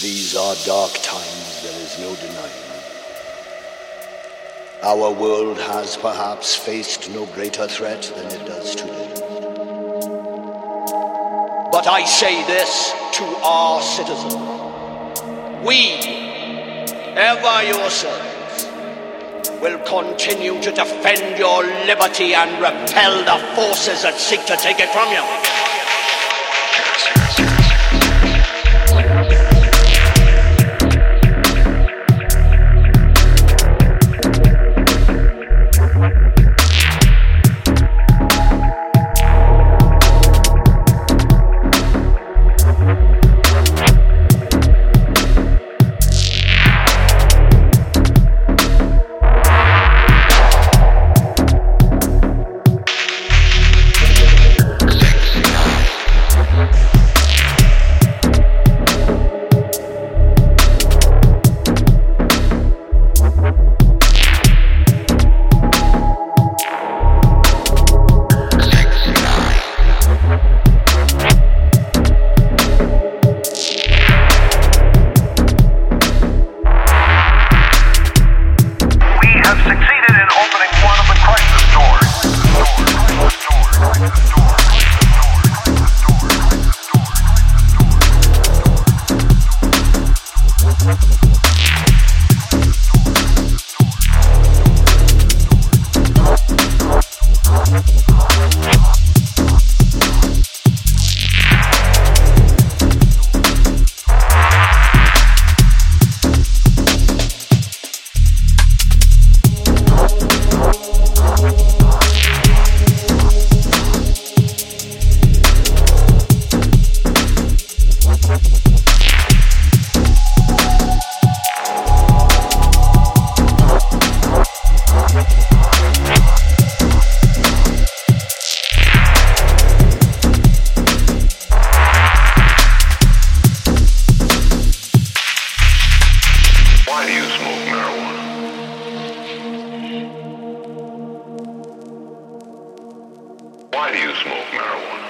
These are dark times, there is no denying. Our world has perhaps faced no greater threat than it does today. But I say this to our citizens. We, ever yourselves, will continue to defend your liberty and repel the forces that seek to take it from you. Why do you smoke marijuana?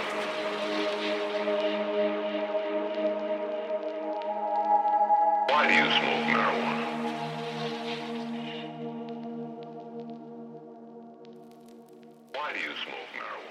Why do you smoke marijuana? Why do you smoke marijuana?